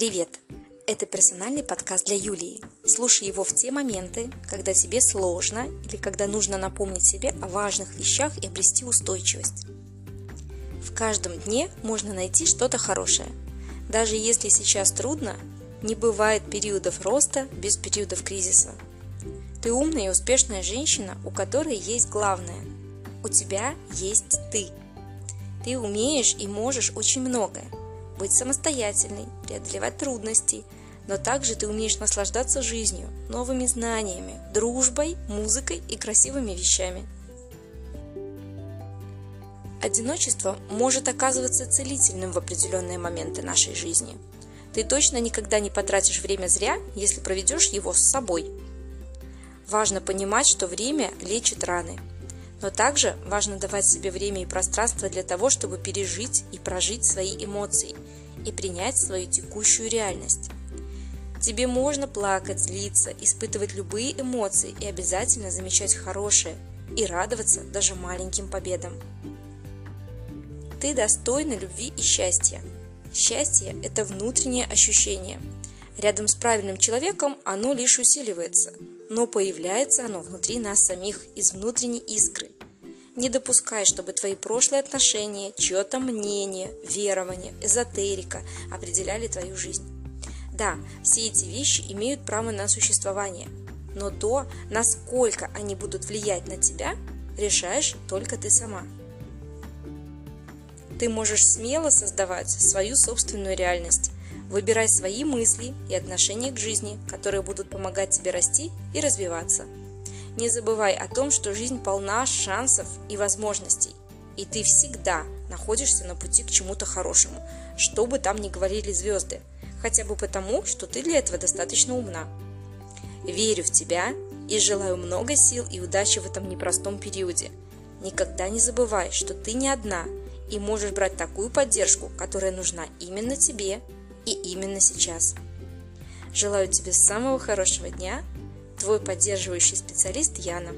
Привет! Это персональный подкаст для Юлии. Слушай его в те моменты, когда тебе сложно или когда нужно напомнить себе о важных вещах и обрести устойчивость. В каждом дне можно найти что-то хорошее. Даже если сейчас трудно, не бывает периодов роста без периодов кризиса. Ты умная и успешная женщина, у которой есть главное. У тебя есть ты. Ты умеешь и можешь очень многое – быть самостоятельной, преодолевать трудности, но также ты умеешь наслаждаться жизнью, новыми знаниями, дружбой, музыкой и красивыми вещами. Одиночество может оказываться целительным в определенные моменты нашей жизни. Ты точно никогда не потратишь время зря, если проведешь его с собой. Важно понимать, что время лечит раны – но также важно давать себе время и пространство для того, чтобы пережить и прожить свои эмоции и принять свою текущую реальность. Тебе можно плакать, злиться, испытывать любые эмоции и обязательно замечать хорошее и радоваться даже маленьким победам. Ты достойна любви и счастья. Счастье – это внутреннее ощущение. Рядом с правильным человеком оно лишь усиливается – но появляется оно внутри нас самих, из внутренней искры. Не допускай, чтобы твои прошлые отношения, чье-то мнение, верование, эзотерика определяли твою жизнь. Да, все эти вещи имеют право на существование, но то, насколько они будут влиять на тебя, решаешь только ты сама. Ты можешь смело создавать свою собственную реальность, Выбирай свои мысли и отношения к жизни, которые будут помогать тебе расти и развиваться. Не забывай о том, что жизнь полна шансов и возможностей, и ты всегда находишься на пути к чему-то хорошему, что бы там ни говорили звезды, хотя бы потому, что ты для этого достаточно умна. Верю в тебя и желаю много сил и удачи в этом непростом периоде. Никогда не забывай, что ты не одна и можешь брать такую поддержку, которая нужна именно тебе и именно сейчас. Желаю тебе самого хорошего дня. Твой поддерживающий специалист Яна.